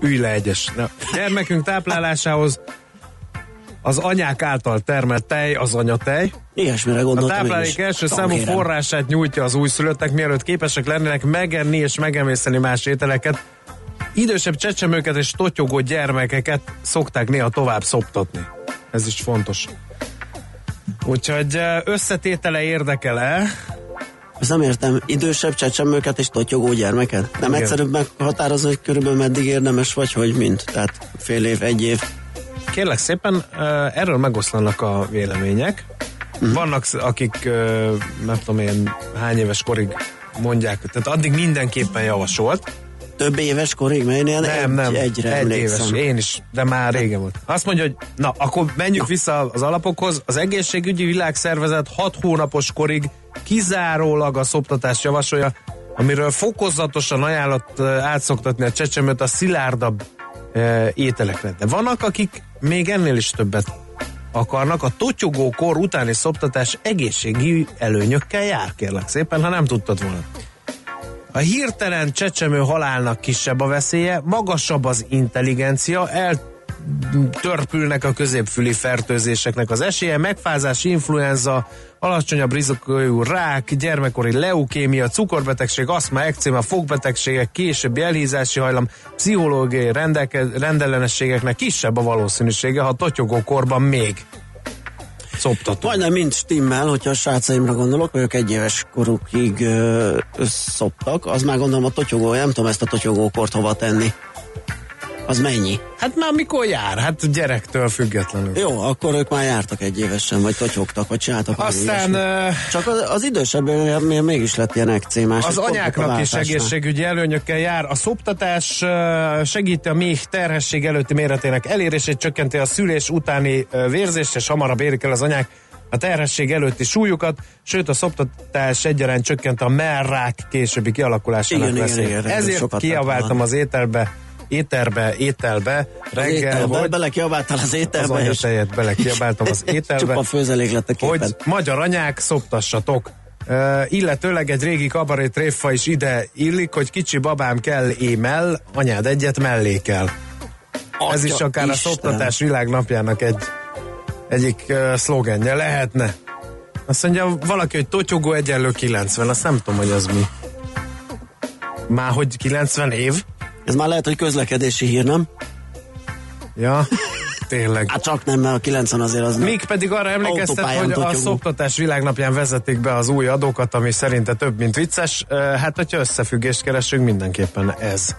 Ülj le egyes. Na, gyermekünk táplálásához az anyák által termelt tej az anyatej. Ilyesmire gondoltam A táplálék első számú forrását nyújtja az újszülöttek, mielőtt képesek lennének megenni és megemészteni más ételeket. Idősebb csecsemőket és totyogó gyermekeket szokták néha tovább szoptatni. Ez is fontos. Úgyhogy összetétele érdekel-e? Ezt nem értem. Idősebb csecsemőket és totyogó gyermeket? Nem Igen. egyszerűbb meghatározni, hogy körülbelül meddig érdemes, vagy hogy mint? Tehát fél év, egy év. Kérlek szépen, erről megoszlanak a vélemények. Mm. Vannak, akik nem tudom én hány éves korig mondják, tehát addig mindenképpen javasolt. Több éves korig, mert én nem, egy, nem, egyre egy éves, én is, de már régen volt. Azt mondja, hogy na, akkor menjünk na. vissza az alapokhoz. Az egészségügyi világszervezet 6 hónapos korig kizárólag a szoptatást javasolja, amiről fokozatosan ajánlott átszoktatni a csecsemőt a szilárdabb e, ételekre. De vannak, akik még ennél is többet akarnak. A totyogó kor utáni szoptatás egészségi előnyökkel jár, kérlek szépen, ha nem tudtad volna. A hirtelen csecsemő halálnak kisebb a veszélye, magasabb az intelligencia, el törpülnek a középfüli fertőzéseknek az esélye, megfázás, influenza, alacsonyabb rizikójú rák, gyermekkori leukémia, cukorbetegség, aszma, ekcéma, fogbetegségek, későbbi elhízási hajlam, pszichológiai rendeke- rendellenességeknek kisebb a valószínűsége, ha totyogó korban még szoptatunk. Majdnem mind stimmel, hogyha a srácaimra gondolok, ők egy éves korukig ö, szoptak, az már gondolom a totyogó, nem tudom ezt a totyogókort hova tenni. Az mennyi? Hát már mikor jár? Hát gyerektől függetlenül. Jó, akkor ők már jártak egy évesen, vagy totyogtak, vagy csináltak. Aztán... Uh, Csak az, az idősebb mégis lett ilyen ekcémás. Az anyáknak is egészségügyi előnyökkel jár. A szoptatás uh, segíti a méh terhesség előtti méretének elérését, csökkenti a szülés utáni uh, vérzést, és hamarabb érik el az anyák a terhesség előtti súlyukat, sőt a szoptatás egyaránt csökkent a merrák későbbi kialakulásának veszélyét. Ezért kiabáltam az ételbe éterbe, ételbe, reggel, ételbe, hogy... Belekiabáltál az ételbe, az és... belekiabáltam az <laughs> ételbe. Csupa főzelék lett a képen. Hogy magyar anyák, szoptassatok. Uh, illetőleg egy régi kabaré tréfa is ide illik, hogy kicsi babám kell émel, anyád egyet mellé kell. Atya Ez is akár Isten. a szoptatás világnapjának egy egyik uh, szlogenje lehetne. Azt mondja valaki, hogy totyogó egyenlő 90, azt nem tudom, hogy az mi. Már hogy 90 év? Ez már lehet, hogy közlekedési hír, nem? Ja, tényleg. Hát csak nem, mert a 90 azért az Még pedig arra emlékeztet, hogy a szoptatás világnapján vezetik be az új adókat, ami szerinte több, mint vicces. Hát, hogyha összefüggést keresünk, mindenképpen ez.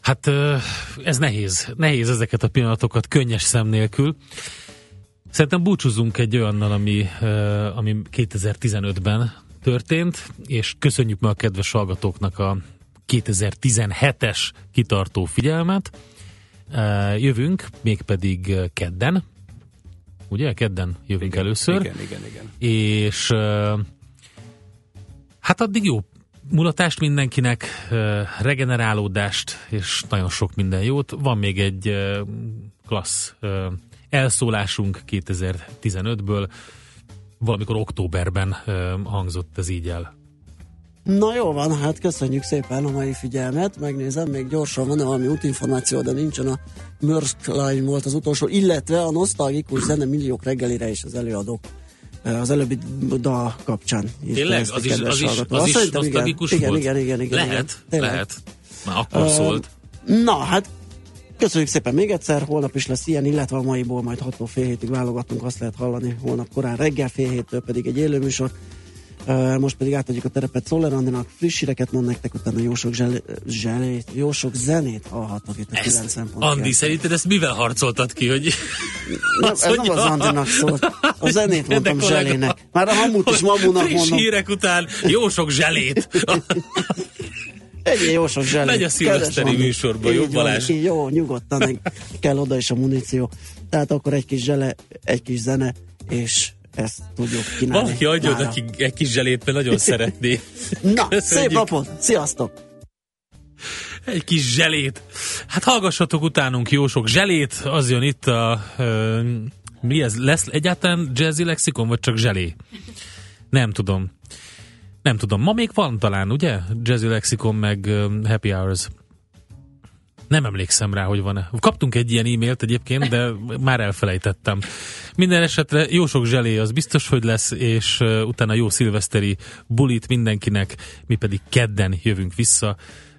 Hát ez nehéz. Nehéz ezeket a pillanatokat könnyes szem nélkül. Szerintem búcsúzunk egy olyannal, ami, ami 2015-ben történt, és köszönjük meg a kedves hallgatóknak a 2017-es kitartó figyelmet. Jövünk, mégpedig kedden, ugye? Kedden jövünk igen, először. Igen, igen, igen. És hát addig jó mulatást mindenkinek, regenerálódást, és nagyon sok minden jót. Van még egy klassz elszólásunk 2015-ből, valamikor októberben hangzott ez így el. Na jó van, hát köszönjük szépen a mai figyelmet. Megnézem, még gyorsan van valami útinformáció, de nincsen a Mörsk Line volt az utolsó, illetve a nosztalgikus zene milliók reggelire és az előadók az előbbi dal kapcsán. Tényleg? Az is, az is, az is nosztalgikus igen, volt? Igen, igen, igen. Lehet, igen, lehet. Már akkor uh, szólt. Na, hát Köszönjük szépen még egyszer, holnap is lesz ilyen, illetve a maiból majd 6 fél hétig válogatunk, azt lehet hallani, holnap korán reggel fél héttől pedig egy élőműsor. Most pedig átadjuk a terepet Szoller Andinak, friss híreket mond nektek, utána jó sok, zsel, zselét, jó sok zenét hallhatnak itt a 90 pont. Andi, szerinted ezt mivel harcoltad ki, hogy... Nem, ez nem az Andinak szólt. A zenét mondtam zselének. Már a hamut is mamunak friss mondom. hírek után jó sok zselét. Ennyi jó sok zselét. Megy a szilveszteri műsorba, jó Balázs? Van, jó, nyugodtan, kell oda is a muníció. Tehát akkor egy kis zsele, egy kis zene, és ezt tudjuk kínálni. Valaki adjon neki egy kis zselét, mert nagyon szeretné. <laughs> Na, Köszönjük. szép napot! Sziasztok! Egy kis zselét. Hát hallgassatok utánunk jó sok zselét, az jön itt a... Uh, mi ez? Lesz egyáltalán jazzy lexikon, vagy csak zselé? Nem tudom. Nem tudom. Ma még van talán, ugye? Jazzy lexikon, meg um, happy hours. Nem emlékszem rá, hogy van-e. Kaptunk egy ilyen e-mailt egyébként, de már elfelejtettem. Minden esetre jó sok zselé az biztos, hogy lesz, és utána jó szilveszteri bulit mindenkinek, mi pedig kedden jövünk vissza.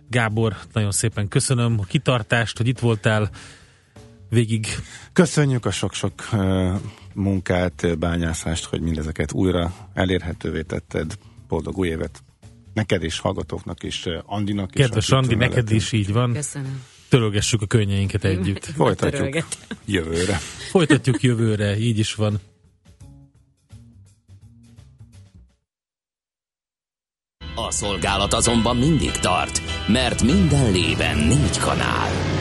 Gábor, nagyon szépen köszönöm a kitartást, hogy itt voltál végig. Köszönjük a sok-sok munkát, bányászást, hogy mindezeket újra elérhetővé tetted. Boldog új évet! Neked is, hallgatóknak is, Andinak is. Kedves Andi, neked is így van. Köszönöm. Törölgessük a könnyeinket együtt. <laughs> Folytatjuk jövőre. Folytatjuk jövőre, így is van. A szolgálat azonban mindig tart, mert minden lében négy kanál.